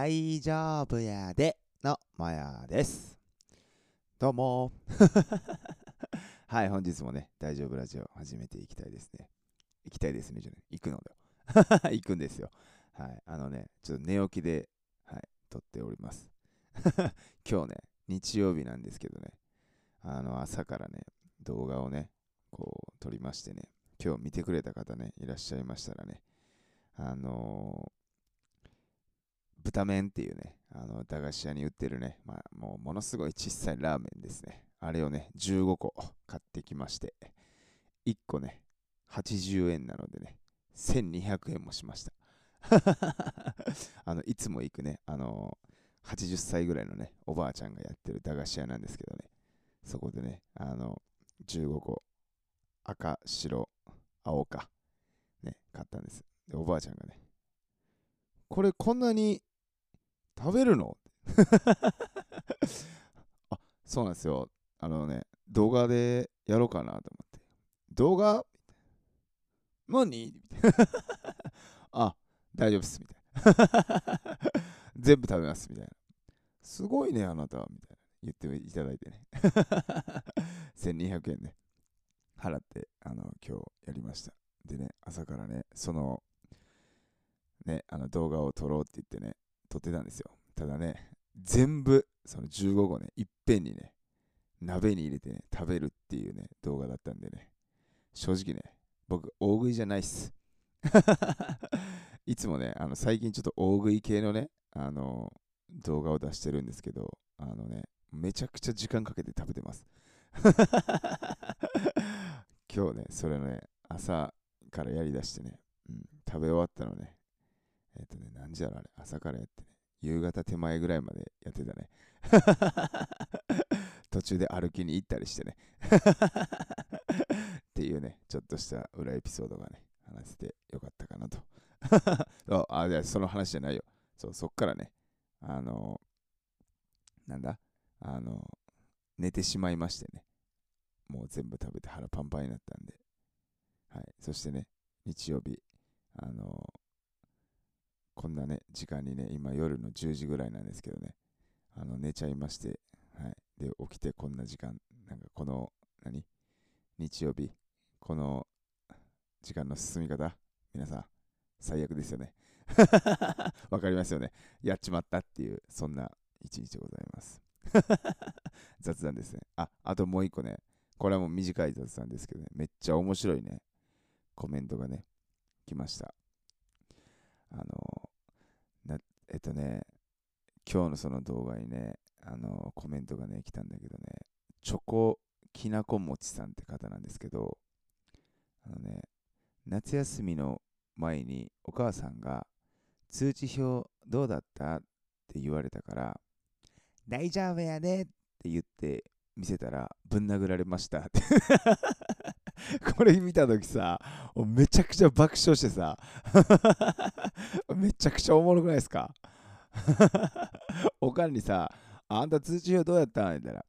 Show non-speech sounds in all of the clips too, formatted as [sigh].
大丈夫やでのまやです。どうも。[laughs] はい、本日もね、大丈夫ラジオ始めていきたいですね。行きたいですね、じゃない。行くのだよ。[laughs] 行くんですよ。はい、あのね、ちょっと寝起きで、はい、撮っております。[laughs] 今日ね、日曜日なんですけどね、あの、朝からね、動画をね、こう、撮りましてね、今日見てくれた方ね、いらっしゃいましたらね、あの豚麺っていうね、あの駄菓子屋に売ってるね、まあ、もうものすごい小さいラーメンですね。あれをね、15個買ってきまして、1個ね、80円なのでね、1200円もしました。[laughs] あのいつも行くね、あの80歳ぐらいのね、おばあちゃんがやってる駄菓子屋なんですけどね、そこでね、あの15個、赤、白、青か、ね、買ったんです。で、おばあちゃんがね、これこんなに食べるの？[laughs] あ、そうなんですよ。あのね、動画でやろうかなと思って。動画？何みたいな。[laughs] あ、大丈夫っす。みたいな。[laughs] 全部食べます。みたいな。すごいね、あなた。みたいな。言っていただいてね。1200円ね。払って、あの、今日やりました。でね、朝からね、その、ね、あの動画を撮ろうって言ってね、撮ってたんですよ。ただね、全部、その15個ね、いっぺんにね、鍋に入れてね、食べるっていうね、動画だったんでね、正直ね、僕、大食いじゃないっす。[laughs] いつもね、あの最近ちょっと大食い系のね、あの動画を出してるんですけど、あのね、めちゃくちゃ時間かけて食べてます。[laughs] 今日ね、それのね、朝からやりだしてね、うん、食べ終わったのね、えっ、とね、何時だろあれ、朝からやってね、夕方手前ぐらいまでやってたね。[laughs] 途中で歩きに行ったりしてね。[laughs] っていうね、ちょっとした裏エピソードがね、話せてよかったかなと。[laughs] そうあ、いや、その話じゃないよ。そう、そっからね、あのなんだ、あの寝てしまいましてね、もう全部食べて腹パンパンになったんで、はい、そしてね、日曜日、あのこんなね、時間にね、今夜の10時ぐらいなんですけどね、あの寝ちゃいまして、はい。で、起きてこんな時間、なんかこの、何？日曜日、この時間の進み方、皆さん、最悪ですよね。[laughs] わかりますよね。やっちまったっていう、そんな一日でございます。[laughs] 雑談ですね。あ、あともう一個ね、これはもう短い雑談ですけどね、めっちゃ面白いね、コメントがね、来ました。あの、なえっとね、今日のその動画にね、あのコメントがね、来たんだけどね、チョコきなこもちさんって方なんですけど、あのね、夏休みの前にお母さんが通知表どうだったって言われたから、大丈夫やでって言って見せたらぶん殴られましたって。[laughs] これ見たときさ、めちゃくちゃ爆笑してさ、めちゃくちゃおもろくないですか？[laughs] おかんにさ、あんた通知表どうやったん？言ったら、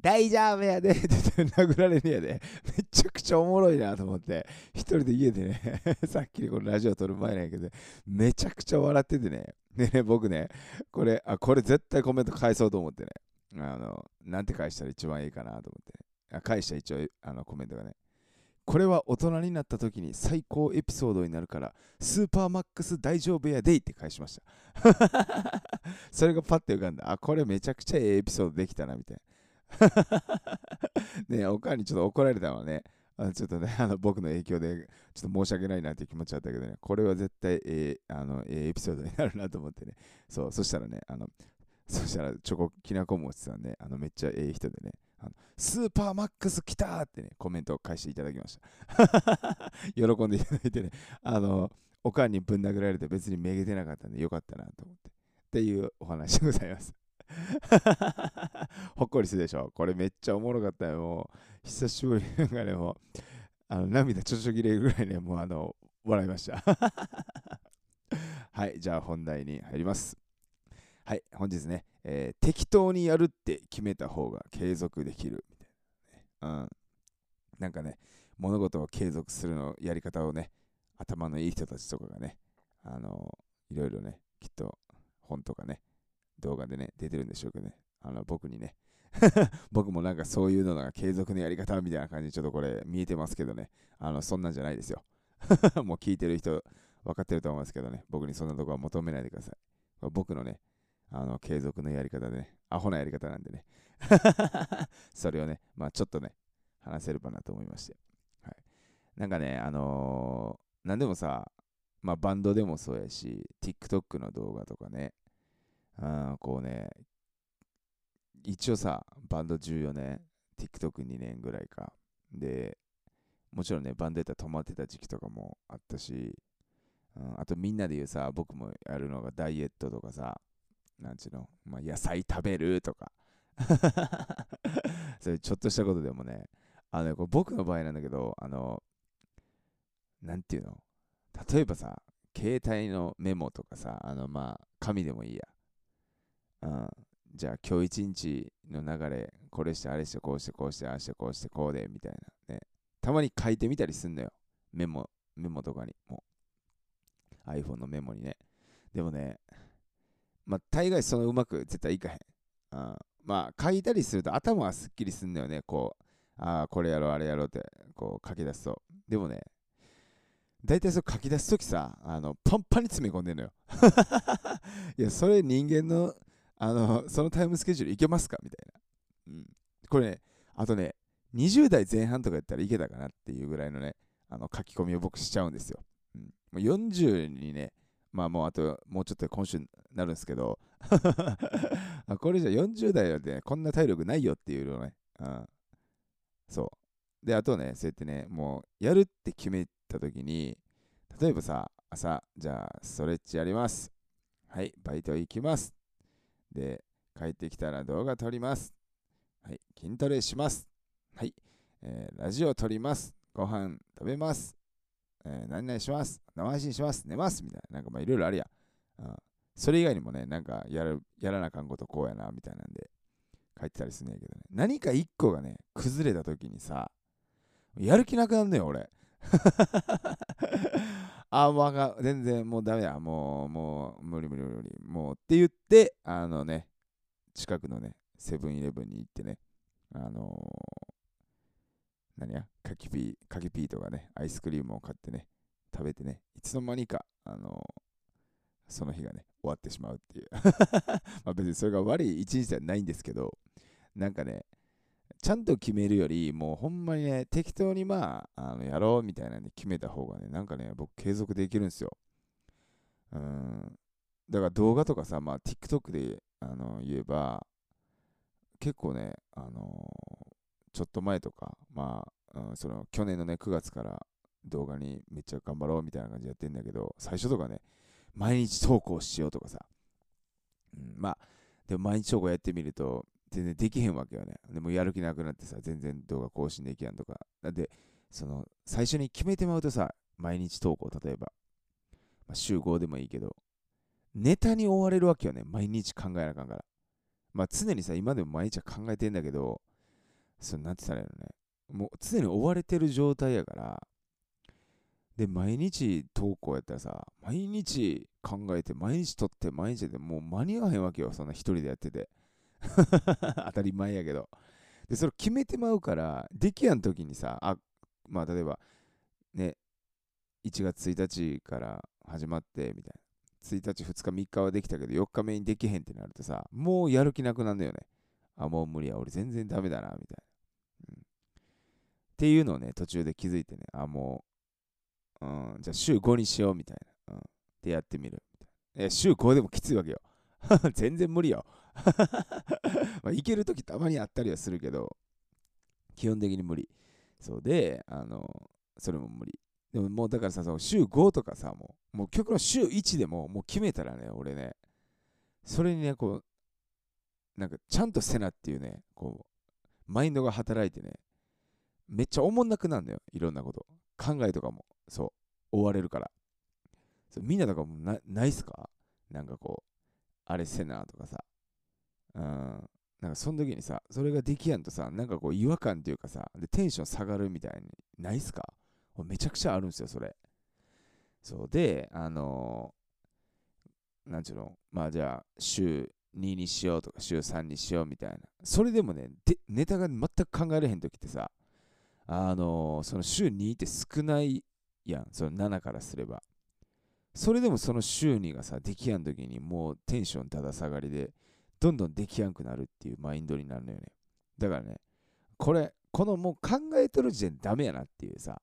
大丈夫やでって殴られるやで。めちゃくちゃおもろいなと思って、一人で家でね、[laughs] さっきこのラジオ撮る前なんやけど、めちゃくちゃ笑っててね。でね、僕ね、これ、あ、これ絶対コメント返そうと思ってね、あの、なんて返したら一番いいかなと思って、ね、あ返した一応あのコメントがね、これは大人になった時に最高エピソードになるから、スーパーマックス大丈夫やでいって返しました。[laughs] それがパッて浮かんだ。あ、これめちゃくちゃええエピソードできたな、みたいな。[laughs] ねおかんにちょっと怒られたのはね、あのちょっとね、あの僕の影響でちょっと申し訳ないなっていう気持ちあったけどね、これは絶対ええあのええエピソードになるなと思ってね、そう、そしたらね、あの、そしたらチョコきなこもちさんね、あのめっちゃええ人でね、あのスーパーマックス来たってね、コメントを返していただきました。[laughs] 喜んでいただいてね、あの、おかんにぶん殴られて別にめげてなかったんでよかったなと思って。っていうお話でございます。[laughs] ほっこりするでしょ。これめっちゃおもろかったよ。もう、久しぶりなんかね、もう、あの涙ちょちょぎれるぐらいね、もうあの、笑いました。[laughs] はい、じゃあ本題に入ります。はい、本日ね、えー適当にやるって決めた方が継続できるみたいな、ね。うん。なんかね、物事を継続するのやり方をね、頭のいい人たちとかがね、あのいろいろね、きっと本とかね、動画でね、出てるんでしょうけどね、あの僕にね、[laughs] 僕もなんかそういうのが継続のやり方みたいな感じでちょっとこれ見えてますけどね、あのそんなんじゃないですよ。[laughs] もう聞いてる人分かってると思いますけどね、僕にそんなとこは求めないでください。僕のね、あの継続のやり方でね、アホなやり方なんでね、[laughs] それをね、まあちょっとね、話せればなと思いまして。はい、なんかね、あのー、なんでもさ、まあバンドでもそうやし、TikTok の動画とかね、あこうね、一応さ、バンド14年、TikTok2 年ぐらいか。で、もちろんね、バンドやったら止まってた時期とかもあったし、うん、あとみんなで言うさ、僕もやるのがダイエットとかさ、なんちゅうの、まあ、野菜食べるとか、[laughs] そういうちょっとしたことでもね、あの、これ僕の場合なんだけど、あの、なんていうの？例えばさ、携帯のメモとかさ、あの、まあ、紙でもいいや。うん。じゃあ、今日一日の流れ、これして、あれして、こうして、こうして、ああして、こうして、こうで、みたいなね。たまに書いてみたりすんのよ。メモ、メモとかに。もう。iPhone のメモにね。でもね、まあ、大概そのうまく絶対いかへん。うん、まあ、書いたりすると頭はすっきりすんのよね。こう、ああ、これやろう、あれやろうって、こう書き出すと。でもね、大体そう書き出すときさ、あの、パンパンに詰め込んでんのよ。[laughs] いや、それ人間の、あの、そのタイムスケジュールいけますか？みたいな。うん。これね、あとね、20代前半とかやったらいけたかなっていうぐらいのね、あの書き込みを僕しちゃうんですよ。うん、もう40にね、まあもうあともうちょっと今週になるんですけど [laughs] これじゃ40代で、ね、こんな体力ないよっていうのね、うん、そう。で、あとね、そうやってね、もうやるって決めた時に、例えばさ、朝、じゃあストレッチやります。はい、バイト行きます。で、帰ってきたら動画撮ります。はい、筋トレします。はい、えー、ラジオ撮ります。ご飯食べます。えー、何々します。生配信します。寝ます。みたいな。なんかまいろいろあるやん。うん。それ以外にもね、なんかやるやらなあかんことこうやな、みたいなんで書いてたりするんけどね。何か一個がね、崩れた時にさ、やる気なくなんのよ、俺。[laughs] あ、もうあ全然もうダメだ。もう、もう、無理無理無理。もうって言って、あのね、近くのね、セブンイレブンに行ってね、あの、何や、カキピー、カキピーとかね、アイスクリームを買ってね、食べてね、いつの間にか、あのー、その日がね、終わってしまうっていう [laughs] まあ別にそれが悪い一日ではないんですけど、なんかね、ちゃんと決めるより、もうほんまにね、適当にまあ、あのやろうみたいなに決めた方がね、なんかね、僕継続できるんですよ。うん。だから動画とかさ、まあ TikTok であの言えば、結構ね、あのちょっと前とか、まあ、うん、その去年のね、9月から動画にめっちゃ頑張ろうみたいな感じでやってんだけど、最初とかね、毎日投稿しようとかさ、うん、まあ、でも毎日投稿やってみると、全然できへんわけよね。でもやる気なくなってさ、全然動画更新できやんとか。で、その、最初に決めてまうとさ、毎日投稿、例えば、まあ、週5でもいいけど、ネタに追われるわけよね。毎日考えなあかんから。まあ常にさ、今でも毎日は考えてんだけど、そうなってたらいいのね。もう常に追われてる状態やから、で、毎日投稿やったらさ、毎日考えて、毎日撮って、毎日でもう間に合わへんわけよ、そんな一人でやってて。[laughs] 当たり前やけど。で、それ決めてまうから、できやん時にさ、あ、まあ例えば、ね、1月1日から始まって、みたいな。1日、2日、3日はできたけど、4日目にできへんってなるとさ、もうやる気なくなるんだよね。あ、もう無理や、俺全然ダメだな、みたいな。っていうのをね、途中で気づいてね、あ、もう、うん、じゃあ週5にしよう、みたいな。うん。でやってみる。みたいな。え、週5でもきついわけよ。[laughs] 全然無理よ。[laughs] まあ、いけるときたまにあったりはするけど、基本的に無理。そうで、あの、それも無理。でももうだからさ、その週5とかさ、もう、もう極論週1でも、もう決めたらね、俺ね、それにね、こう、なんかちゃんとせなっていうね、こう、マインドが働いてね、めっちゃおもんなくなるんだよ、いろんなこと。考えとかも、そう、追われるから。そうみんなとかもなないっすか？なんかこう、あれせなとかさ。うん。なんかその時にさ、それができやんとさ、なんかこう違和感っていうかさ、でテンション下がるみたいにないっすか？めちゃくちゃあるんですよ、それ。そうで、あのなんちゅうの、まあじゃあ、週2にしようとか、週3にしようみたいな。それでもね、ネタが全く考えられへんときってさ、あのその週2って少ないやん、その7からすれば。それでもその週2がさ、できやんときにもうテンションただ下がりで、どんどんできやんくなるっていうマインドになるのよね。だからね、これ、このもう考えとる時点でダメやなっていうさ、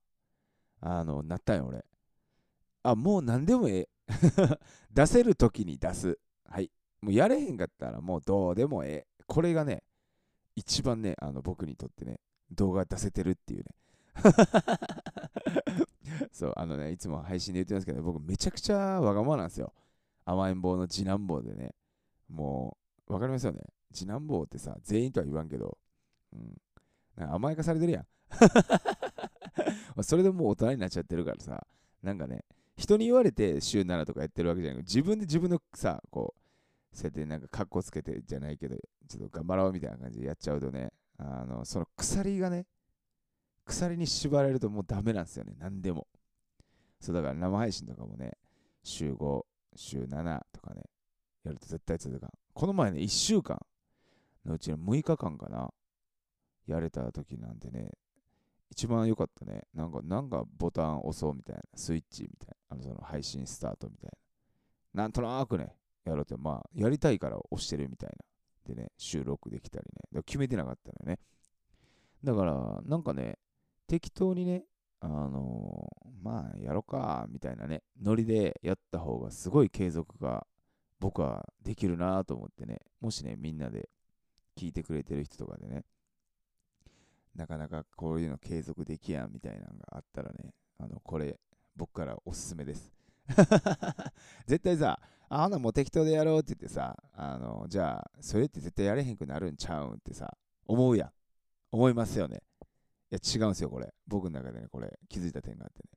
あの、なったんよ俺。あ、もう何でもええ。[laughs] 出せるときに出す。はい。もうやれへんかったらもうどうでもええ。これがね、一番ね、あの僕にとってね、動画出せてるっていうね。[laughs] そう、あのね、いつも配信で言ってますけど、僕めちゃくちゃわがままなんですよ。甘えん坊の次男坊でね。もう、わかりますよね。次男坊ってさ、全員とは言わんけど、うん。なんか甘やかされてるやん。[laughs] それでもう大人になっちゃってるからさ、なんかね、人に言われて週7とかやってるわけじゃなく自分で自分のさ、こう、そうやってなんか格好つけてじゃないけど、ちょっと頑張ろうみたいな感じでやっちゃうとね、あの、その鎖がね、鎖に縛られるともうダメなんですよね、何でも。そうだから生配信とかもね、週5、週7とかね、やると絶対続かん。この前ね、1週間のうちの6日間かな、やれた時なんてね、一番良かったね。なんか、なんかボタン押そうみたいな、スイッチみたいな、あのその配信スタートみたいな。なんとなくね、やろうって、まあ、やりたいから押してるみたいな。でね、収録できたりね。だから決めてなかったのよね。だから、なんかね、適当にね、あのーまあ、やろうか、みたいなね、ノリでやった方がすごい継続が僕はできるなと思ってね、もしね、みんなで聞いてくれてる人とかでね、なかなかこういうの継続できやんみたいなのがあったらね、あの、これ、僕からおすすめです。[laughs] 絶対さ、あんなもう適当でやろうって言ってさ、あの、じゃあ、それって絶対やれへんくなるんちゃうん？ってさ、思うやん。思いますよね。いや、違うんですよ、これ。僕の中でね、これ、気づいた点があってね。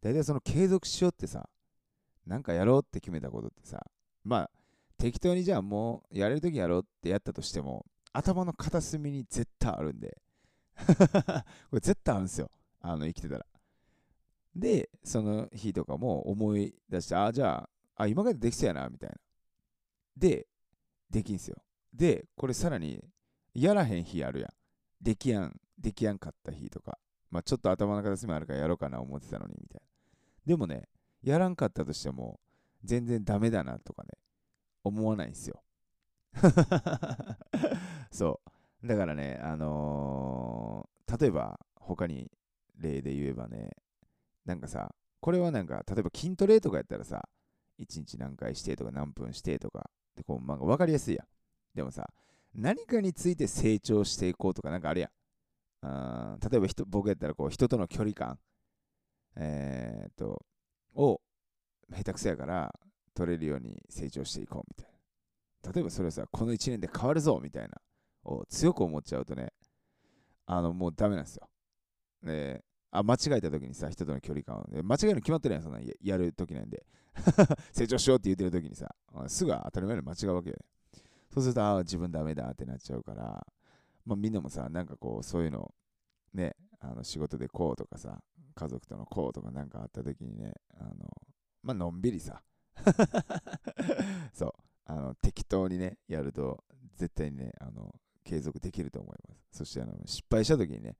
大体その継続しようってさ、なんかやろうって決めたことってさ、まあ、適当にじゃあもうやれるときやろうってやったとしても、頭の片隅に絶対あるんで、[laughs] これ絶対あるんですよ。あの、生きてたら。で、その日とかも思い出して、あ、じゃあ、あ、今までできそうやな、みたいな。で、できんすよ。で、これさらに、やらへん日あるやん。できやん、できやんかった日とか。まあちょっと頭の片隅あるからやろうかな思ってたのに、みたいな。でもね、やらんかったとしても、全然ダメだなとかね、思わないんすよ。[laughs] そう。だからね、あのー例えば、他に例で言えばね、なんかさ、これはなんか、例えば筋トレとかやったらさ、1日何回してとか何分してとか、でこう、まあ、分かりやすいやん。でもさ、何かについて成長していこうとかなんかあるやん。あ例えば人僕やったらこう人との距離感、えー、と、を下手くそやから取れるように成長していこうみたいな。例えばそれをさ、この1年で変わるぞみたいな、を強く思っちゃうとね、あの、もうダメなんですよ。で、あ、間違えた時にさ、人との距離感を。で間違えるの決まってるやん、そんなややる時なんで。[laughs] 成長しようって言ってる時にさ、すぐ当たり前に間違うわけよね。そうすると、あ自分ダメだってなっちゃうから、まあみんなもさ、なんかこう、そういうの、ね、あの仕事でこうとかさ、家族とのこうとかなんかあった時にね、あの、まあのんびりさ、[laughs] そう、あの適当にね、やると、絶対にね、あの、継続できると思います。そして、あの、失敗した時にね、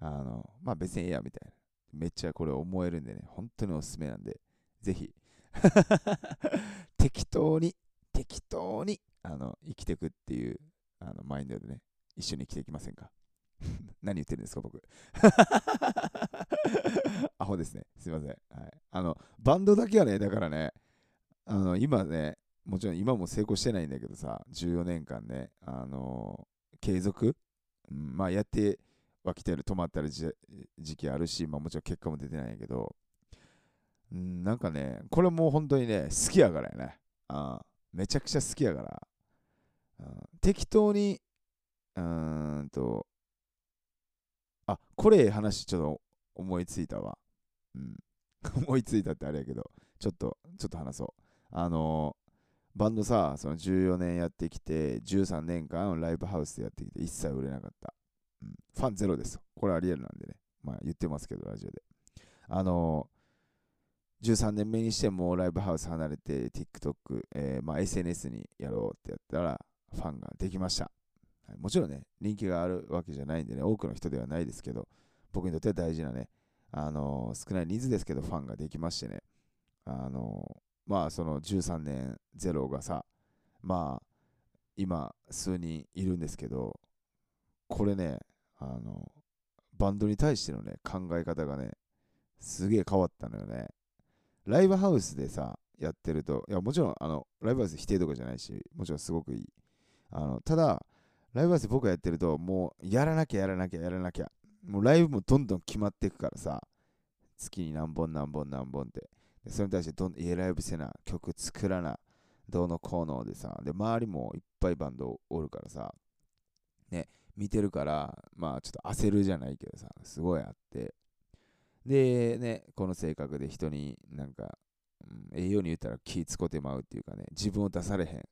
あの、まあ別にええやみたいな。めっちゃこれ思えるんでね、本当におすすめなんで、ぜひ、適当に、適当に、あの、生きてくっていう、あの、マインドでね、一緒に生きていきませんか？[laughs] 何言ってるんですか、僕。[laughs] アホですね。すいません。はい。あの、バンドだけはね、だからね、あの、今ね、もちろん今も成功してないんだけどさ、14年間ね、あの継続、うん、まあやってはきてる、止まったりじ時期あるし、まあもちろん結果も出てないんやけど、ん、なんかね、これもう本当にね、好きやからやね。あめちゃくちゃ好きやから、適当に、うーんと、あ、これ話ちょっと思いついたわ。うん。[laughs] 思いついたってあれやけど、ちょっと、ちょっと話そう。あのバンドさ、その14年やってきて、13年間ライブハウスでやってきて、一切売れなかった。ファンゼロです。これありえるなんでね。まあ言ってますけど、ラジオで。あの13年目にしてもライブハウス離れて TikTok、えー、まあ、SNS にやろうってやったらファンができました。もちろんね、人気があるわけじゃないんでね、多くの人ではないですけど、僕にとっては大事なね、あのー、少ない人数ですけどファンができましてね、あのー、まあその13年ゼロがさ、まあ今数人いるんですけど、これね、あのバンドに対してのね、考え方がね、すげえ変わったのよね。ライブハウスでさ、やってると、いや、もちろん、あの、ライブハウス否定とかじゃないし、もちろんすごくいい。あの、ただ、ライブハウス僕がやってると、もう、やらなきゃやらなきゃやらなきゃ。もうライブもどんどん決まっていくからさ、月に何本何本何本って。でそれに対してどん、家ライブせな、曲作らな、どうのこうのでさ、で、周りもいっぱいバンドおるからさ、ね、見てるから、まあちょっと焦るじゃないけどさ、すごいあって。で、ね、この性格で人になんか、うん、栄養に言ったら気使ってまうっていうかね、自分を出されへん。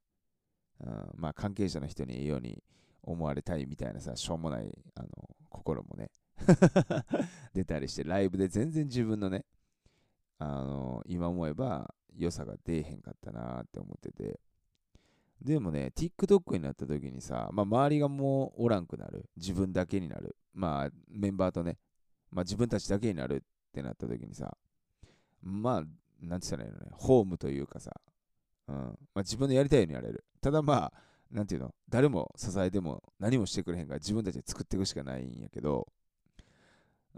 うん、まあ関係者の人に栄養に思われたいみたいなさ、しょうもないあの心もね [laughs] 出たりして、ライブで全然自分のね、あの今思えば良さが出えへんかったなって思ってて、でもね、TikTok になった時にさ、まあ、周りがもうおらんくなる。自分だけになる。まあ、メンバーとね、まあ、自分たちだけになるってなった時にさ、まあ、なんて言ったらいいのね、ホームというかさ、うん。まあ、自分のやりたいようにやれる。ただまあ、なんていうの、誰も支えても何もしてくれへんから自分たちで作っていくしかないんやけど、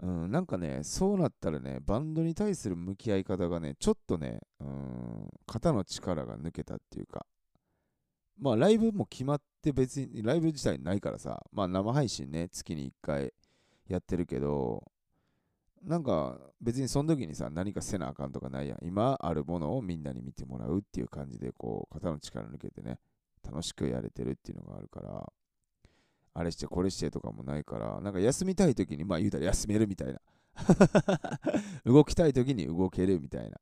うん、なんかね、そうなったらね、バンドに対する向き合い方がね、ちょっとね、うん、肩の力が抜けたっていうか、まあライブも決まって別に、ライブ自体ないからさ、まあ生配信ね、月に1回やってるけど、なんか別にその時にさ、何かせなあかんとかないやん。今あるものをみんなに見てもらうっていう感じで、こう、肩の力抜けてね、楽しくやれてるっていうのがあるから、あれしてこれしてとかもないから、なんか休みたい時に、まあ言うたら休めるみたいな。[laughs] 動きたい時に動けるみたいな。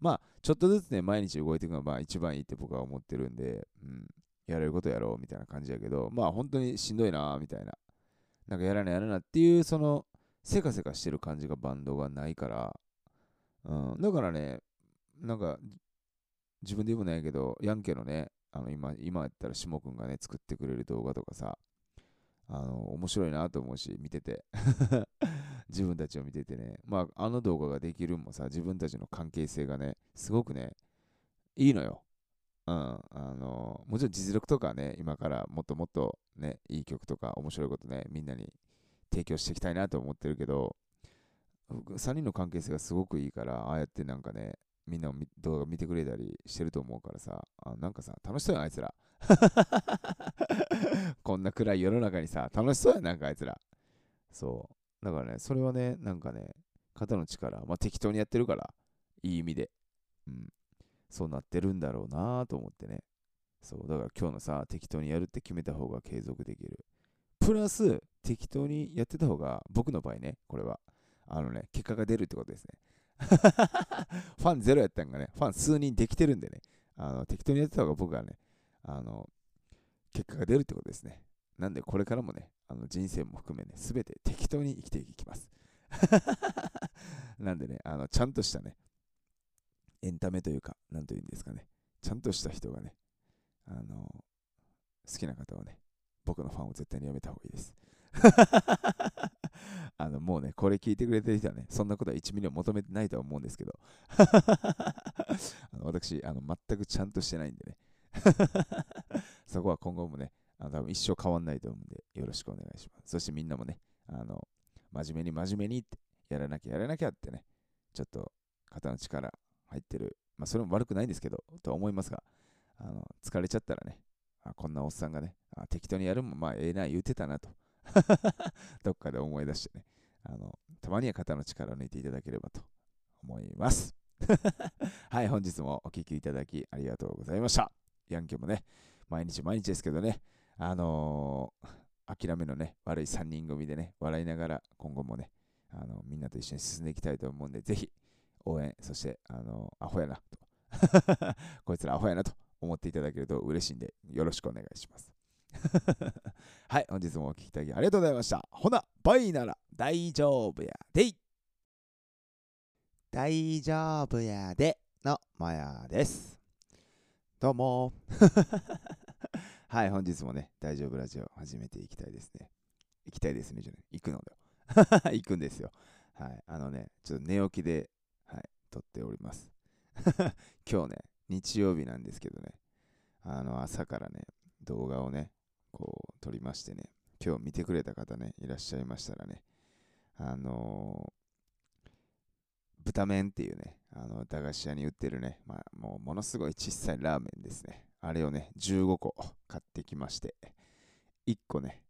まあ、ちょっとずつね、毎日動いていくのがまあ一番いいって僕は思ってるんで、うん、やれることやろうみたいな感じやけど、まあ本当にしんどいなみたいな。なんかやらなやらなっていう、その、せかせかしてる感じがバンドがないから、うん、だからね、なんか、自分で言うもないけど、ヤンケのね、あの今、今やったらしもくんがね、作ってくれる動画とかさ、あの、面白いなと思うし、見てて。自分たちを見ててね。まあ、あの動画ができるもさ、自分たちの関係性がね、すごくね、いいのよ。うん。あの、もちろん実力とかね、今からもっともっとね、いい曲とか面白いことね、みんなに提供していきたいなと思ってるけど、3人の関係性がすごくいいから、ああやってなんかね、みんな動画見てくれたりしてると思うからさ、あなんかさ、楽しそうやん、あいつら。[laughs] こんな暗い世の中にさ、楽しそうやん、なんかあいつら。そう。だからね、それはね、なんかね、肩の力、まあ適当にやってるから、いい意味で。うん。そうなってるんだろうなと思ってね。そう。だから今日のさ、適当にやるって決めた方が継続できる。プラス、適当にやってた方が、僕の場合ね、これは、あのね、結果が出るってことですね。[laughs] ファンゼロやったんがね、ファン数人できてるんでね、あの適当にやってた方が僕はね、あの、結果が出るってことですね。なんで、これからもね、あの人生も含めね、すべて適当に生きていきます。[laughs] なんでね、あの、ちゃんとしたね、エンタメというか、なんというんですかね、ちゃんとした人がね、あの、好きな方はね、僕のファンを絶対にやめた方がいいです。[laughs] あの、もうね、これ聞いてくれてる人はね、そんなことは1ミリを求めてないとは思うんですけど、[laughs] あの私あの、全くちゃんとしてないんでね、そこは今後もね、あの多分一生変わんないと思うんで、よろしくお願いします。そしてみんなもね、あの、真面目に真面目にって、やらなきゃやらなきゃってね、ちょっと肩の力入ってる。まあ、それも悪くないんですけど、とは思いますが、あの疲れちゃったらね、あこんなおっさんがね、あ適当にやるもまあええな言うてたなと [laughs] どっかで思い出してね、あの、たまには肩の力を抜いていただければと思います。[laughs] はい、本日もお聴きいただきありがとうございました。ヤンキーもね、毎日毎日ですけどね、あのー、諦めのね、悪い3人組でね、笑いながら今後もね、あのみんなと一緒に進んでいきたいと思うんで、ぜひ応援、そして、あの、アホやなと、[laughs] こいつらアホやなと思っていただけると嬉しいんで、よろしくお願いします。[laughs] はい、本日もお聴きいただきありがとうございました。ほな、バイなら大丈夫やでい大丈夫やでのまやです。どうも。はい、本日もね、大丈夫ラジオ始めていきたいですね。行きたいですね、じゃない。行くのだよ。[laughs] 行くんですよ。はい、あのね、ちょっと寝起きで、はい、撮っております。[laughs] 今日ね、日曜日なんですけどね、あの、朝からね、動画をね、こう、撮りましてね、今日見てくれた方ね、いらっしゃいましたらね、あのー豚麺っていうね、あの駄菓子屋に売ってるね、まあ、もうものすごい小さいラーメンですね。あれをね、15個買ってきまして、1個ね、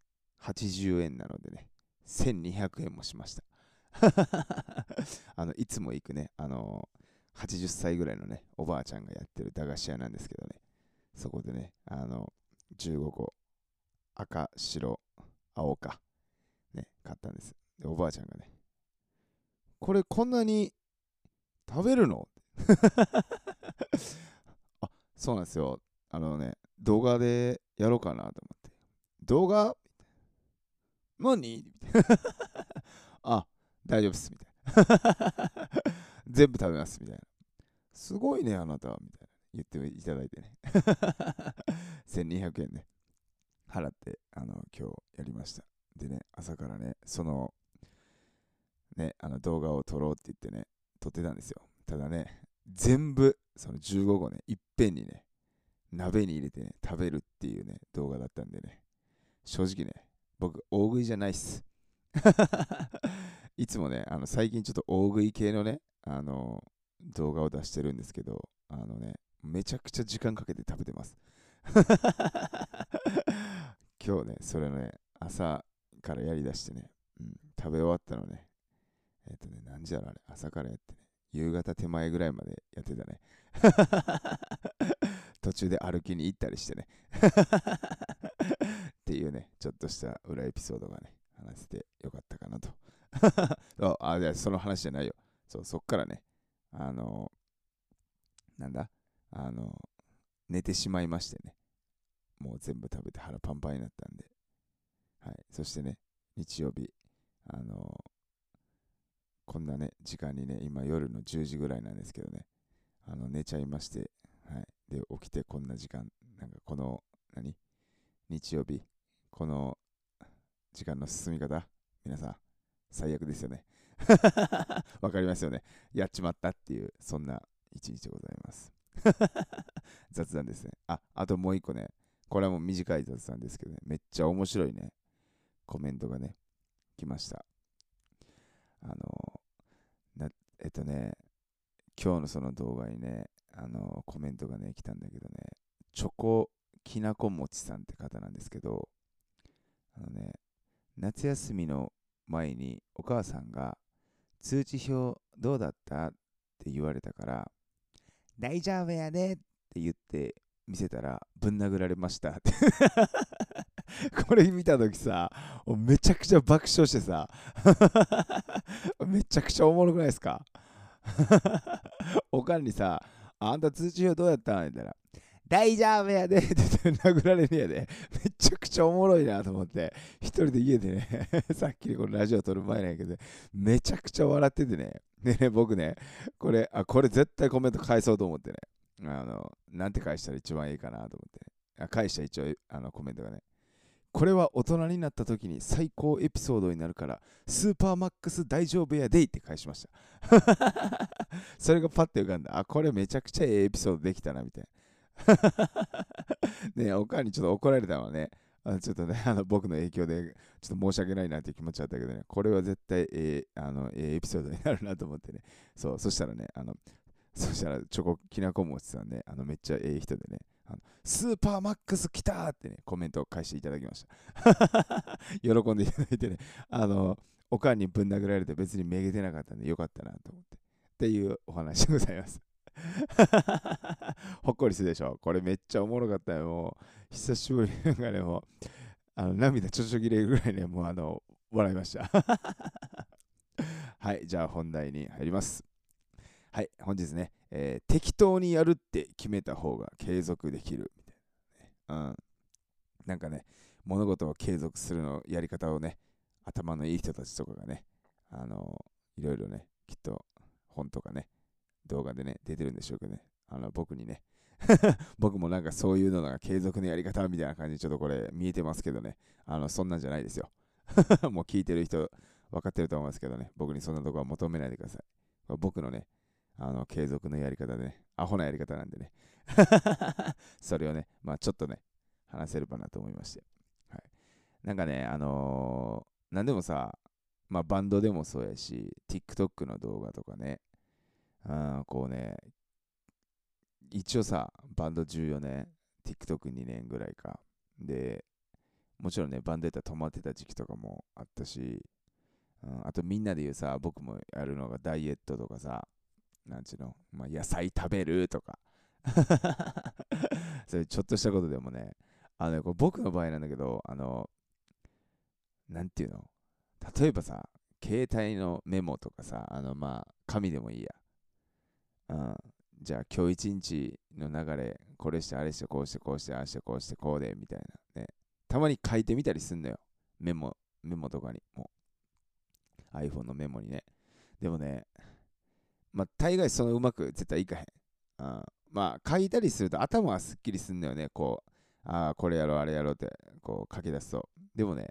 80円なのでね、1200円もしました。[laughs] あのいつも行くね、あのー80歳ぐらいのね、おばあちゃんがやってる駄菓子屋なんですけどね、そこでね、あの15個、赤、白、青か、ね、買ったんです。で、おばあちゃんがね、これこんなに食べるの？[laughs] あ、そうなんですよ。あのね、動画でやろうかなと思って。動画？何あ、大丈夫っす、みたいな。[laughs] 全部食べます、みたいな。すごいね、あなたは、みたいな。言っていただいてね。[laughs] 1200円ね。払って、あの、今日やりました。でね、朝からね、その、ね、あの動画を撮ろうって言ってね、撮ってたんですよ。ただね、全部、その15個ね、いっぺんにね、鍋に入れてね、食べるっていうね、動画だったんでね、正直ね、僕、大食いじゃないっす。[laughs] いつもね、あの最近ちょっと大食い系のね、あの動画を出してるんですけど、あのね、めちゃくちゃ時間かけて食べてます。[laughs] 今日ね、それのね、朝からやりだしてね、うん、食べ終わったのね、えっ、とね、何時だろうあれ、朝からやってね、夕方手前ぐらいまでやってたね。[laughs] 途中で歩きに行ったりしてね。[laughs] っていうね、ちょっとした裏エピソードがね、話せてよかったかなと。[laughs] そうあ、いや、その話じゃないよ。そう、そっからね、あのなんだ？あの寝てしまいましてね。もう全部食べて腹パンパンになったんで。はい。そしてね、日曜日、あのこんなね、時間にね、今夜の10時ぐらいなんですけどね、あの寝ちゃいまして、はい。で、起きてこんな時間、なんかこの、何？日曜日、この時間の進み方、皆さん、最悪ですよね。[laughs] わかりますよね。やっちまったっていう、そんな一日でございます。[laughs] 雑談ですね。あ、あともう一個ね、これはもう短い雑談ですけどね、めっちゃ面白いね、コメントがね、来ました。あの、なえっとね、今日のその動画にね、あの、コメントがね、来たんだけどね、チョコきなこもちさんって方なんですけど、あのね、夏休みの前にお母さんが通知表どうだったって言われたから、大丈夫やでって言って見せたらぶん殴られましたって。[laughs] これ見た時さめちゃくちゃ爆笑してさ [laughs] めちゃくちゃおもろくないですか？[laughs] おかんにさあんた通知表どうやったん？言ったら大丈夫やでって言って殴られるやで。めちゃくちゃおもろいなと思って一人で家でねさっきこのラジオ撮る前なんやけどめちゃくちゃ笑っててね。でね僕ねこれあこれ絶対コメント返そうと思ってね。あのなんて返したら一番いいかなと思って、ね、あ返した一応あのコメントがね。これは大人になった時に最高エピソードになるからスーパーマックス大丈夫やでいって返しました。[laughs] それがパッて浮かんだ。あこれめちゃくちゃええエピソードできたなみたいな。[laughs] ねおかんにちょっと怒られたのはね、あちょっとね、[laughs] あの僕の影響でちょっと申し訳ないなっていう気持ちあったけどね、これは絶対ええあのええエピソードになるなと思ってね、そう、そしたらね、あの、そしたらチョコきなこもちさんね、あのめっちゃええ人でね、あのスーパーマックス来たってね、コメントを返していただきました。[laughs] 喜んでいただいてね、あの、おかんにぶん殴られて別にめげてなかったんでよかったなと思って。っていうお話でございます。[laughs] ほっこりするでしょこれめっちゃおもろかったよ。もう久しぶりなんかね、もうあの涙ちょちょぎれるぐらいね、もうあの笑いました。[laughs] はい、じゃあ本題に入ります。はい、本日ね、えー適当にやるって決めた方が継続できるみたいな、ね。うん。なんかね、物事を継続するのやり方をね、頭のいい人たちとかがね、あのいろいろね、きっと本とかね、動画でね、出てるんでしょうけどね、あの僕にね、[laughs] 僕もなんかそういうのが継続のやり方みたいな感じでちょっとこれ見えてますけどね、あのそんなんじゃないですよ。[laughs] もう聞いてる人分かってると思いますけどね、僕にそんなとこは求めないでください。僕のね、あの継続のやり方でね、アホなやり方なんでね、[laughs] それをね、まあちょっとね、話せればなと思いまして。はい、なんかね、あのー、なんでもさ、まあバンドでもそうやし、TikTok の動画とかね、あこうね、一応さ、バンド14年、TikTok2 年ぐらいか。で、もちろんね、バンドやったら止まってた時期とかもあったし、うん、あとみんなで言うさ、僕もやるのがダイエットとかさ、なんちゅうの、まあ、野菜食べるとか、[laughs] そういうちょっとしたことでもね、あの、これ僕の場合なんだけど、あの、なんていうの？例えばさ、携帯のメモとかさ、あの、まあ、紙でもいいや。うん。じゃあ、今日一日の流れ、これして、あれして、こうして、こうして、ああして、こうして、こうで、みたいなね。たまに書いてみたりすんのよ。メモ、メモとかに。もう。iPhone のメモにね。でもね、まあ、大概そのうまく絶対いかへん。うん、まあ、書いたりすると頭はすっきりすんのよね。こう、ああ、これやろう、あれやろうって、こう書き出すと。でもね、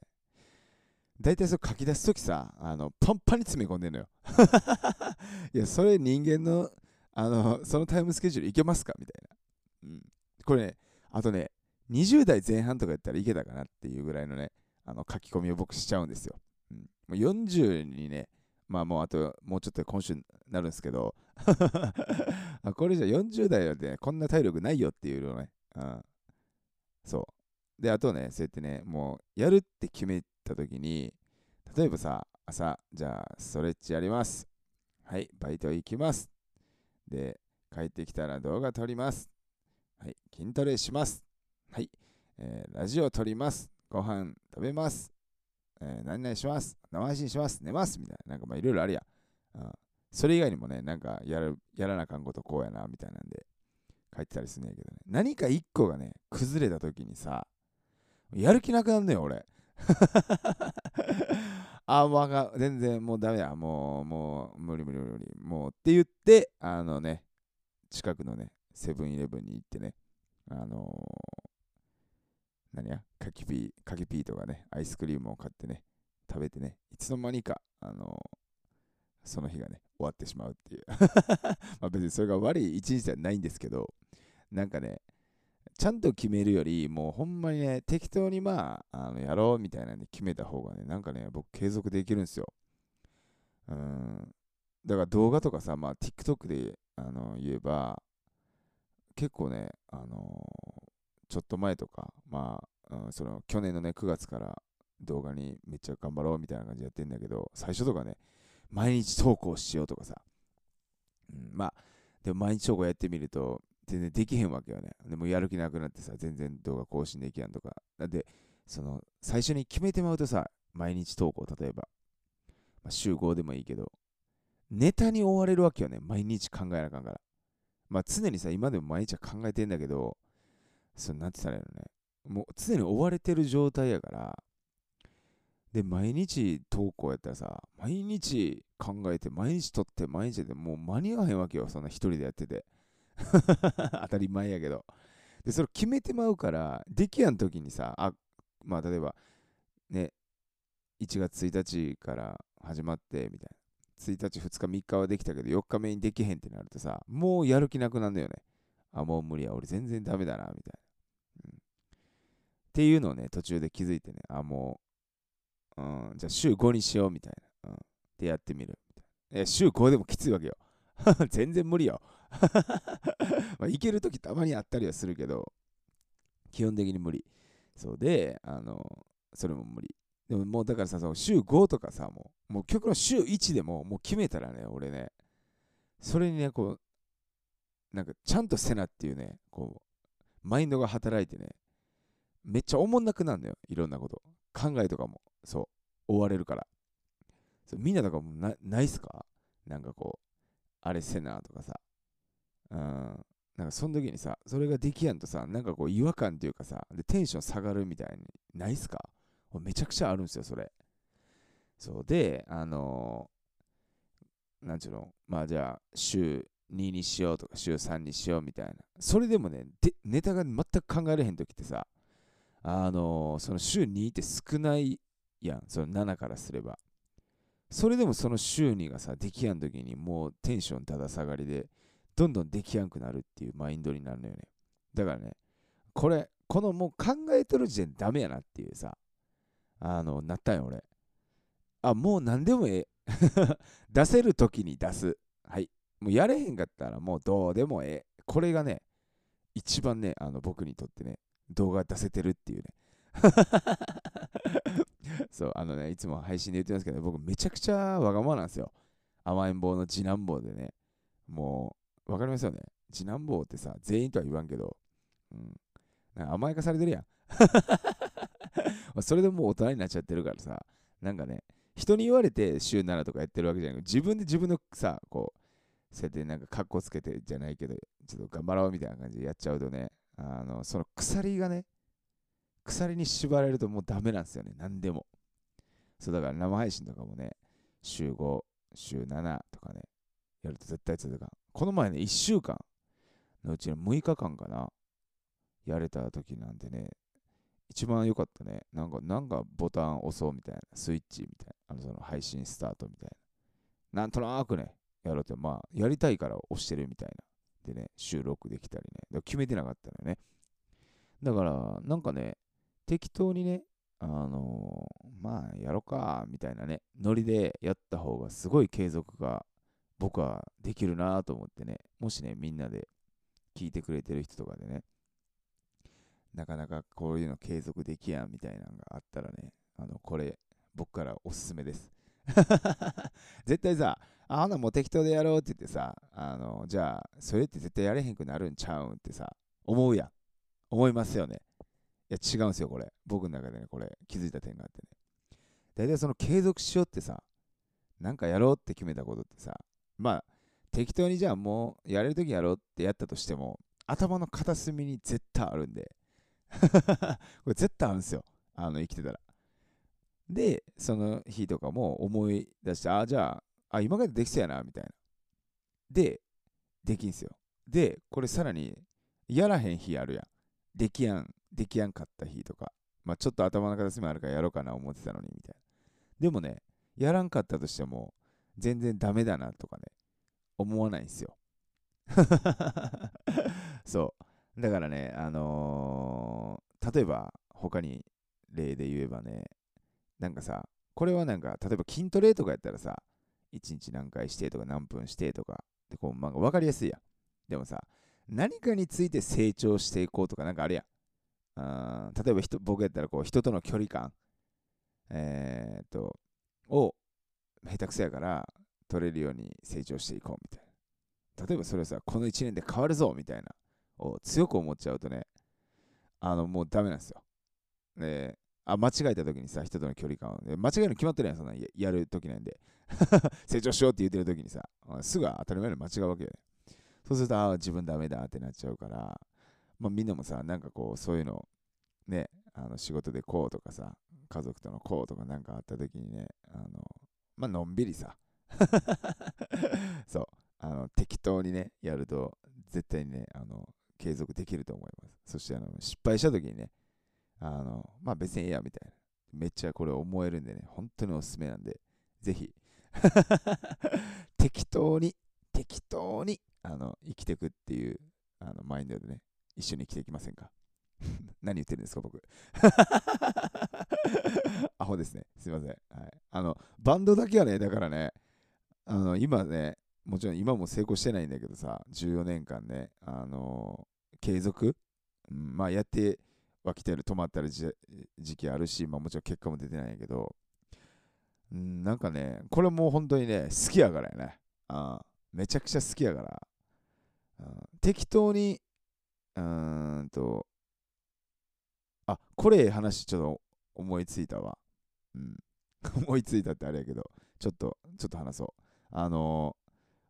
大体そう書き出すときさ、あの、パンパンに詰め込んでんのよ。[laughs] いや、それ人間の、あの、そのタイムスケジュールいけますか？みたいな。うん。これね、あとね、20代前半とかやったらいけたかなっていうぐらいのね、あの書き込みを僕しちゃうんですよ。うん、もう40にね、まあもうあともうちょっと今週になるんですけど [laughs] これじゃ40代で、こんな体力ないよっていうのね、うん、そう。で、あとね、そうやってね、もうやるって決めた時に、例えばさ、朝、じゃあストレッチやります。はい、バイト行きます。で、帰ってきたら動画撮ります。はい、筋トレします。はい、えー、ラジオ撮ります。ご飯食べます。えー、何々します。生配信します。寝ます。みたいな。なんかまあいろいろあるやん。うん。それ以外にもね、なんかやるやらなあかんことこうやな、みたいなんで書いてたりするんけどね。何か一個がね、崩れた時にさ、やる気なくなんねよ、俺。[laughs] あ、もうあかん全然もうダメだ。もう、もう、無理無理無理。もうって言って、あのね、近くのね、セブンイレブンに行ってね、あの何や、カキピー、カキピーとかね、アイスクリームを買ってね、食べてね、いつの間にか、あのー、その日がね、終わってしまうっていう [laughs] ま別にそれが悪い一日ではないんですけど、なんかね、ちゃんと決めるより、もうほんまにね、適当にまあ、あのやろうみたいなね、決めた方がね、なんかね、僕継続できるんですよ。うん。だから動画とかさ、まあ TikTok であの言えば、結構ね、あのちょっと前とか、まあ、うん、その去年のね、9月から動画にめっちゃ頑張ろうみたいな感じでやってんだけど、最初とかね、毎日投稿しようとかさ、うん、まあ、でも毎日投稿やってみると、全然できへんわけよね。でもやる気なくなってさ、全然動画更新できやんとか。なんで、その、最初に決めてまうとさ、毎日投稿、例えば、まあ、週5でもいいけど、ネタに追われるわけよね。毎日考えなあかんから。まあ常にさ、今でも毎日は考えてんだけど、そうなってたらいいのね。もう常に追われてる状態やから、で、毎日投稿やったらさ、毎日考えて、毎日撮って、毎日でもう間に合わへんわけよ、そんな一人でやってて。[laughs] 当たり前やけど。で、それ決めてまうから、できやん時にさ、あ、まあ例えば、ね、1月1日から始まって、みたいな。1日、2日、3日はできたけど、4日目にできへんってなるとさ、もうやる気なくなるんだよね。あ、もう無理や、俺全然ダメだな、みたいな。っていうのをね、途中で気づいてね、あ、もう、うん、じゃあ週5にしようみたいな。うん。でやってみる。みたいなえ、週5でもきついわけよ。[laughs] 全然無理よ。[laughs] まあ、いけるときたまにあったりはするけど、基本的に無理。そうで、あの、それも無理。でももうだからさ、その週5とかさ、もう、もう極論週1でももう決めたらね、俺ね、それにね、こう、なんかちゃんとせなっていうね、こう、マインドが働いてね、めっちゃおもんなくなるのよ。いろんなこと。考えとかも、そう、追われるから。そうみんなとかもなないっすか？なんかこう、あれせなとかさ。うん。なんかその時にさ、それができやんとさ、なんかこう違和感っていうかさ、でテンション下がるみたいにないっすか？めちゃくちゃあるんですよ、それ。そうで、あのなんちゅうの、まあじゃあ、週2にしようとか、週3にしようみたいな。それでもね、でネタが全く考えられへんときってさ、あのその週2って少ないやん、その7からすれば。それでもその週2がさ、できやんときにもうテンションただ下がりで、どんどんできやんくなるっていうマインドになるのよね。だからね、これ、このもう考えとる時点ダメやなっていうさ、あの、なったんよ俺。あ、もう何でもええ。[laughs] 出せるときに出す。はい。もうやれへんかったらもうどうでもええ。これがね、一番ね、あの僕にとってね、動画出せてるっていうね。[laughs] そう、あのね、いつも配信で言ってますけど、僕めちゃくちゃわがままなんですよ。甘えん坊の次男坊でね。もう、わかりますよね。次男坊ってさ、全員とは言わんけど、うん。なんか甘やかされてるやん。[laughs] それでもう大人になっちゃってるからさ、なんかね、人に言われて週7とかやってるわけじゃなく自分で自分のさ、こう、そうやってなんかカッコつけてじゃないけど、ちょっと頑張ろうみたいな感じでやっちゃうとね、あの、その鎖がね、鎖に縛られるともうダメなんですよね、何でも。そうだから生配信とかもね、週5、週7とかね、やると絶対続かん。この前ね、1週間のうちの6日間かな、やれた時なんてね、一番良かったね。なんか、なんかボタン押そうみたいな、スイッチみたいな、あのその配信スタートみたいな。なんとなくね、やろうって、まあ、やりたいから押してるみたいな。でね、収録できたりね。だから決めてなかったのよね。だから、なんかね、適当にね、あのーまあ、やろか、みたいなね、ノリでやった方がすごい継続が僕はできるなと思ってね、もしね、みんなで聞いてくれてる人とかでね、なかなかこういうの継続できやんみたいなのがあったらね、あの、これ、僕からおすすめです。[laughs] 絶対さ、あほなもう適当でやろうって言ってさ、あの、じゃあ、それって絶対やれへんくなるんちゃうん？ってさ、思うやん。思いますよね。いや、違うんですよ、これ。僕の中でね、これ、気づいた点があってね。大体その継続しようってさ、なんかやろうって決めたことってさ、まあ、適当にじゃあもうやれるときやろうってやったとしても、頭の片隅に絶対あるんで、[laughs] これ絶対あるんですよ。あの、生きてたら。で、その日とかも思い出して、ああ、じゃあ、あ、今までできそうやな、みたいな。で、できんすよ。で、これさらに、やらへん日あるやん。できやん、できやんかった日とか。まあちょっと頭の片隅あるからやろうかな思ってたのに、みたいな。でもね、やらんかったとしても、全然ダメだなとかね、思わないんすよ。[laughs] そう。だからね、あのー例えば、他に例で言えばね、なんかさ、これはなんか、例えば筋トレとかやったらさ、1日何回してとか何分してとか、でこう、まあ、分かりやすいやん。でもさ、何かについて成長していこうとかなんかあるやん。あ例えば人僕やったらこう人との距離感、えー、っと、を下手くそやから取れるように成長していこうみたいな。例えばそれをさ、この1年で変わるぞみたいな、を強く思っちゃうとね、あの、もうダメなんですよ。で、あ、間違えた時にさ、人との距離感を、で間違えるの決まってるやん、そんなややる時なんで。[laughs] 成長しようって言ってる時にさ、すぐ当たり前に間違うわけよね。そうすると、あ自分ダメだってなっちゃうから、まあみんなもさ、なんかこう、そういうの、ね、あの仕事でこうとかさ、家族とのこうとかなんかあった時にね、あの、まあのんびりさ、[laughs] そう、あの、適当にね、やると、絶対にね、あの、継続できると思います。そして、あの、失敗した時にね、あの、まあ別にええやみたいな。めっちゃこれ思えるんでね、本当におすすめなんで、ぜひ、適当に、適当に、あの、生きてくっていう、あの、マインドでね、一緒に生きていきませんか？[laughs] 何言ってるんですか、僕。[laughs] アホですね。すいません。はい。あの、バンドだけはね、だからね、あの、今ね、もちろん今も成功してないんだけどさ、14年間ね、あの継続、うん、まあやってはきてる、止まったり時期あるし、まあもちろん結果も出てないんやけど、ん、なんかね、これもう本当にね、好きやからやね。あめちゃくちゃ好きやから、適当に、うーんと、あ、これ話ちょっと思いついたわ。うん。[laughs] 思いついたってあれやけど、ちょっと、ちょっと話そう。あの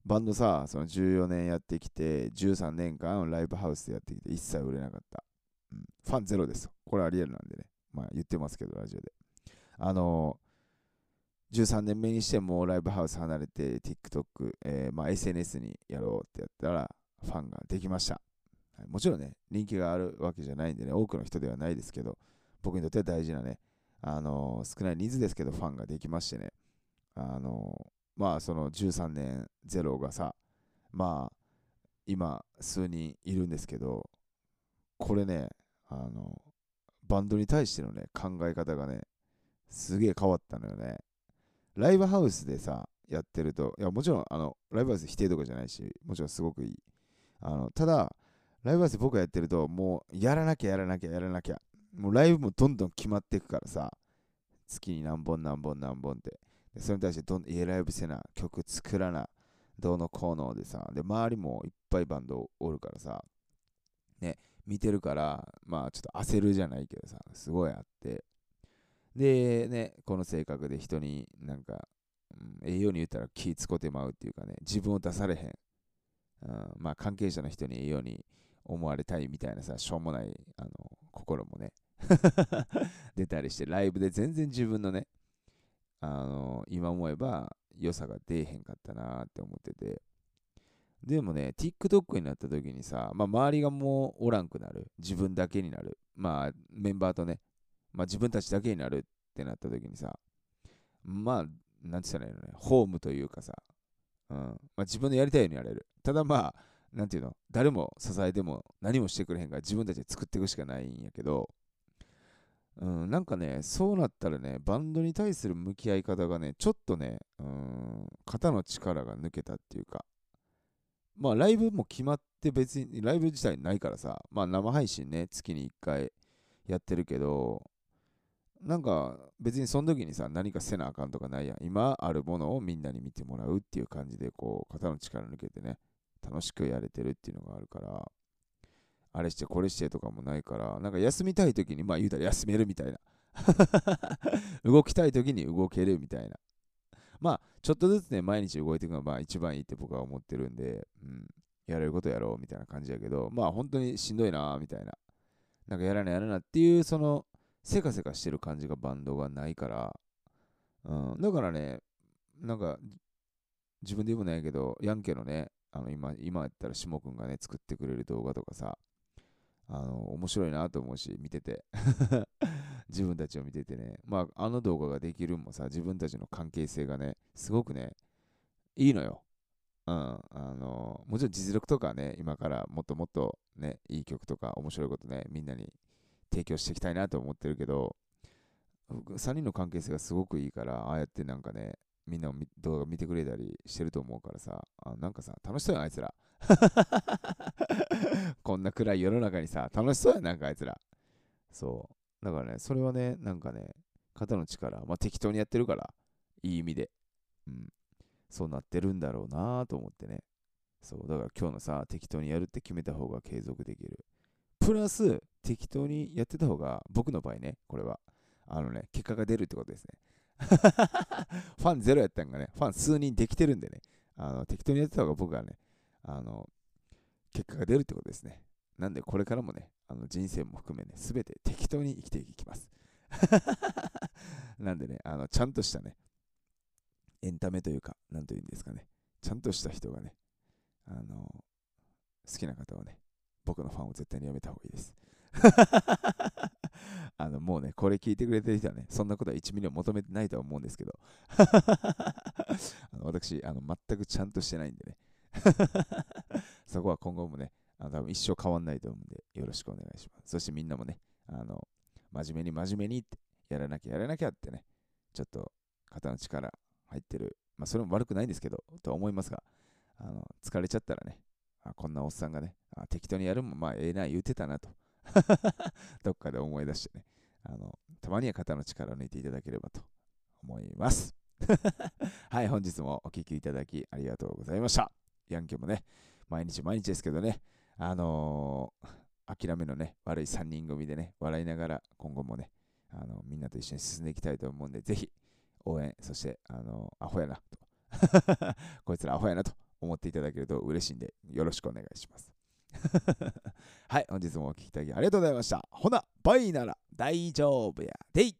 バンドさ、その14年やってきて、13年間ライブハウスでやってきて、一切売れなかった。うん、ファンゼロです。これありえるなんでね。まあ言ってますけど、ラジオで。あのー13年目にしてもライブハウス離れて TikTok、えー、まあ、SNS にやろうってやったらファンができました。もちろんね、人気があるわけじゃないんでね、多くの人ではないですけど、僕にとっては大事なね、あのー、少ない人数ですけどファンができましてね、あのー、まあその13年ゼロがさ、まあ今数人いるんですけど、これね、あのバンドに対してのね、考え方がね、すげえ変わったのよね。ライブハウスでさ、やってると、いや、もちろん、あの、ライブハウス否定とかじゃないし、もちろんすごくいい。あの、ただ、ライブハウス僕がやってると、もう、やらなきゃやらなきゃやらなきゃ。もうライブもどんどん決まっていくからさ、月に何本何本何本って。でそれに対してどん、家ライブせな、曲作らな、どうのこうのでさ、で、周りもいっぱいバンドおるからさ、ね、見てるから、まあちょっと焦るじゃないけどさ、すごいあって。で、ね、この性格で人になんか、うん、栄養に言ったら気使ってまうっていうかね、自分を出されへん。うん、まあ関係者の人に栄養に思われたいみたいなさ、しょうもないあの心もね [laughs] 出たりして、ライブで全然自分のね、あの今思えば良さが出えへんかったなって思ってて、でもね、TikTok になった時にさ、まあ、周りがもうおらんくなる。自分だけになる。まあ、メンバーとね、まあ、自分たちだけになるってなった時にさ、まあ、なんて言ったらいいのね、ホームというかさ、うん。まあ、自分のやりたいようにやれる。ただまあ、なんていうの、誰も支えても何もしてくれへんから自分たちで作っていくしかないんやけど、うん、なんかね、そうなったらね、バンドに対する向き合い方がね、ちょっとね、うん、肩の力が抜けたっていうか、まあライブも決まって別に、ライブ自体ないからさ、まあ生配信ね、月に1回やってるけど、なんか別にその時にさ、何かせなあかんとかないやん。今あるものをみんなに見てもらうっていう感じで、こう、肩の力抜けてね、楽しくやれてるっていうのがあるから、あれしてこれしてとかもないから、なんか休みたい時に、まあ言うたら休めるみたいな。[laughs] 動きたい時に動けるみたいな。まあ、ちょっとずつね、毎日動いていくのがまあ一番いいって僕は思ってるんで、うん、やれることやろうみたいな感じやけど、まあ本当にしんどいなみたいな。なんかやらなやらなっていう、その、せかせかしてる感じがバンドがないから、うん、だからね、なんか、自分で言うもないけど、ヤンケのね、あの今、今やったらしもくんがね、作ってくれる動画とかさ、あの、面白いなと思うし、見てて。自分たちを見ててね、まあ、あの動画ができるもさ、自分たちの関係性がね、すごくね、いいのよ。うん、あのもちろん実力とかね、今からもっともっとね、いい曲とか面白いことね、みんなに提供していきたいなと思ってるけど、3人の関係性がすごくいいから、ああやってなんかね、みんな動画見てくれたりしてると思うからさ、あなんかさ、楽しそうやん、あいつら。[laughs] こんな暗い世の中にさ、楽しそうやん、なんかあいつら。そう。だからね、それはね、なんかね、肩の力、まあ適当にやってるから、いい意味で。うん。そうなってるんだろうなと思ってね。そう。だから今日のさ、適当にやるって決めた方が継続できる。プラス、適当にやってた方が、僕の場合ね、これは、あのね、結果が出るってことですね。[laughs] ファンゼロやったんがね、ファン数人できてるんでね、あの適当にやってた方が僕はね、あの結果が出るってことですね。なんでこれからもね、あの人生も含めね、すべて適当に生きていきます。[laughs] なんでね、あのちゃんとしたね、エンタメというか、なんというんですかね、ちゃんとした人がね、あの好きな方はね、僕のファンを絶対にやめた方がいいです。[laughs] あのもうね、これ聞いてくれてる人はね、そんなことは1ミリを求めてないとは思うんですけど、[laughs] あの私あの、全くちゃんとしてないんでね、そこは今後もね、あの多分一生変わんないと思うんで、よろしくお願いします。そしてみんなもね、あの真面目に真面目にってやらなきゃやらなきゃってね、ちょっと肩の力入ってる、まあそれも悪くないんですけど、とは思いますが、あの疲れちゃったらね、あこんなおっさんがね、あ適当にやるもまあええな言うてたなと [laughs] どっかで思い出してね、あの、たまには肩の力を抜いていただければと思います。[laughs] はい、本日もお聴きいただきありがとうございました。ヤンキョもね、毎日毎日ですけどね、あのー、諦めのね、悪い3人組でね、笑いながら今後もね、あのみんなと一緒に進んでいきたいと思うんで、ぜひ応援、そして、あの、アホやなと、[laughs] こいつらアホやなと思っていただけると嬉しいんで、よろしくお願いします。[laughs] はい、本日もお聴きいただきありがとうございました。ほな、バイなら大丈夫やでい